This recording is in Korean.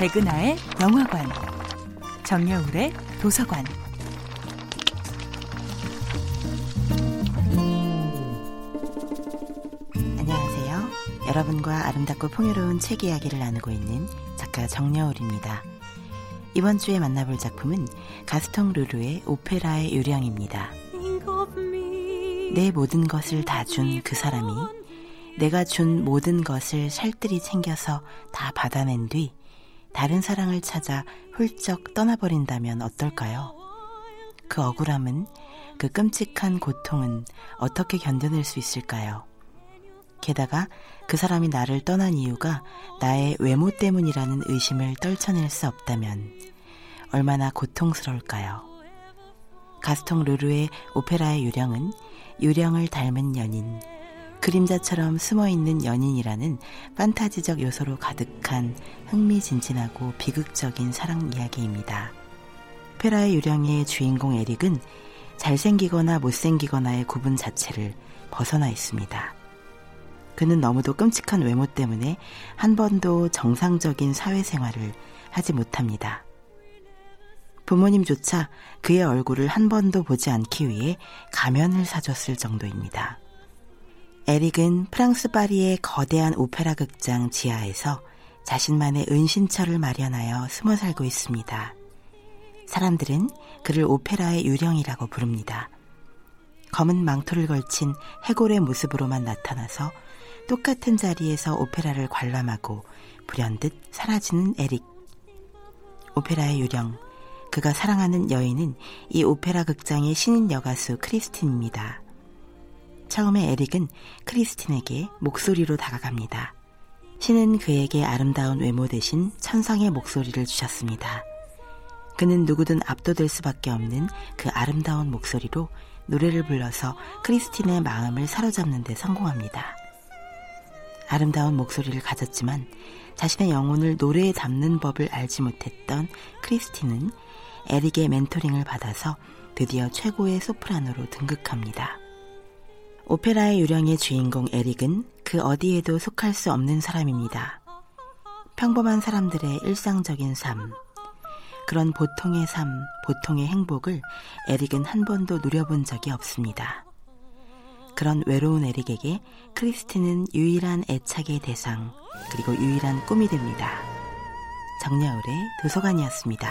백은하의 영화관, 정여울의 도서관. 안녕하세요. 여러분과 아름답고 풍요로운 책 이야기를 나누고 있는 작가 정여울입니다. 이번 주에 만나볼 작품은 가스통 루루의 오페라의 유령입니다. 내 모든 것을 다 준 그 사람이 내가 준 모든 것을 살뜰히 챙겨서 다 받아낸 뒤 다른 사랑을 찾아 훌쩍 떠나버린다면 어떨까요? 그 억울함은, 그 끔찍한 고통은 어떻게 견뎌낼 수 있을까요? 게다가 그 사람이 나를 떠난 이유가 나의 외모 때문이라는 의심을 떨쳐낼 수 없다면 얼마나 고통스러울까요? 가스통 르루의 오페라의 유령은 유령을 닮은 연인, 그림자처럼 숨어 있는 연인이라는 판타지적 요소로 가득한 흥미진진하고 비극적인 사랑 이야기입니다. 페라의 유령의 주인공 에릭은 잘생기거나 못생기거나의 구분 자체를 벗어나 있습니다. 그는 너무도 끔찍한 외모 때문에 한 번도 정상적인 사회생활을 하지 못합니다. 부모님조차 그의 얼굴을 한 번도 보지 않기 위해 가면을 사줬을 정도입니다. 에릭은 프랑스 파리의 거대한 오페라 극장 지하에서 자신만의 은신처를 마련하여 숨어 살고 있습니다. 사람들은 그를 오페라의 유령이라고 부릅니다. 검은 망토를 걸친 해골의 모습으로만 나타나서 똑같은 자리에서 오페라를 관람하고 불현듯 사라지는 에릭. 오페라의 유령, 그가 사랑하는 여인은 이 오페라 극장의 신인 여가수 크리스틴입니다. 처음에 에릭은 크리스틴에게 목소리로 다가갑니다. 신은 그에게 아름다운 외모 대신 천상의 목소리를 주셨습니다. 그는 누구든 압도될 수밖에 없는 그 아름다운 목소리로 노래를 불러서 크리스틴의 마음을 사로잡는 데 성공합니다. 아름다운 목소리를 가졌지만 자신의 영혼을 노래에 담는 법을 알지 못했던 크리스틴은 에릭의 멘토링을 받아서 드디어 최고의 소프라노로 등극합니다. 오페라의 유령의 주인공 에릭은 그 어디에도 속할 수 없는 사람입니다. 평범한 사람들의 일상적인 삶, 그런 보통의 삶, 보통의 행복을 에릭은 한 번도 누려본 적이 없습니다. 그런 외로운 에릭에게 크리스티는 유일한 애착의 대상, 그리고 유일한 꿈이 됩니다. 정야울의 도서관이었습니다.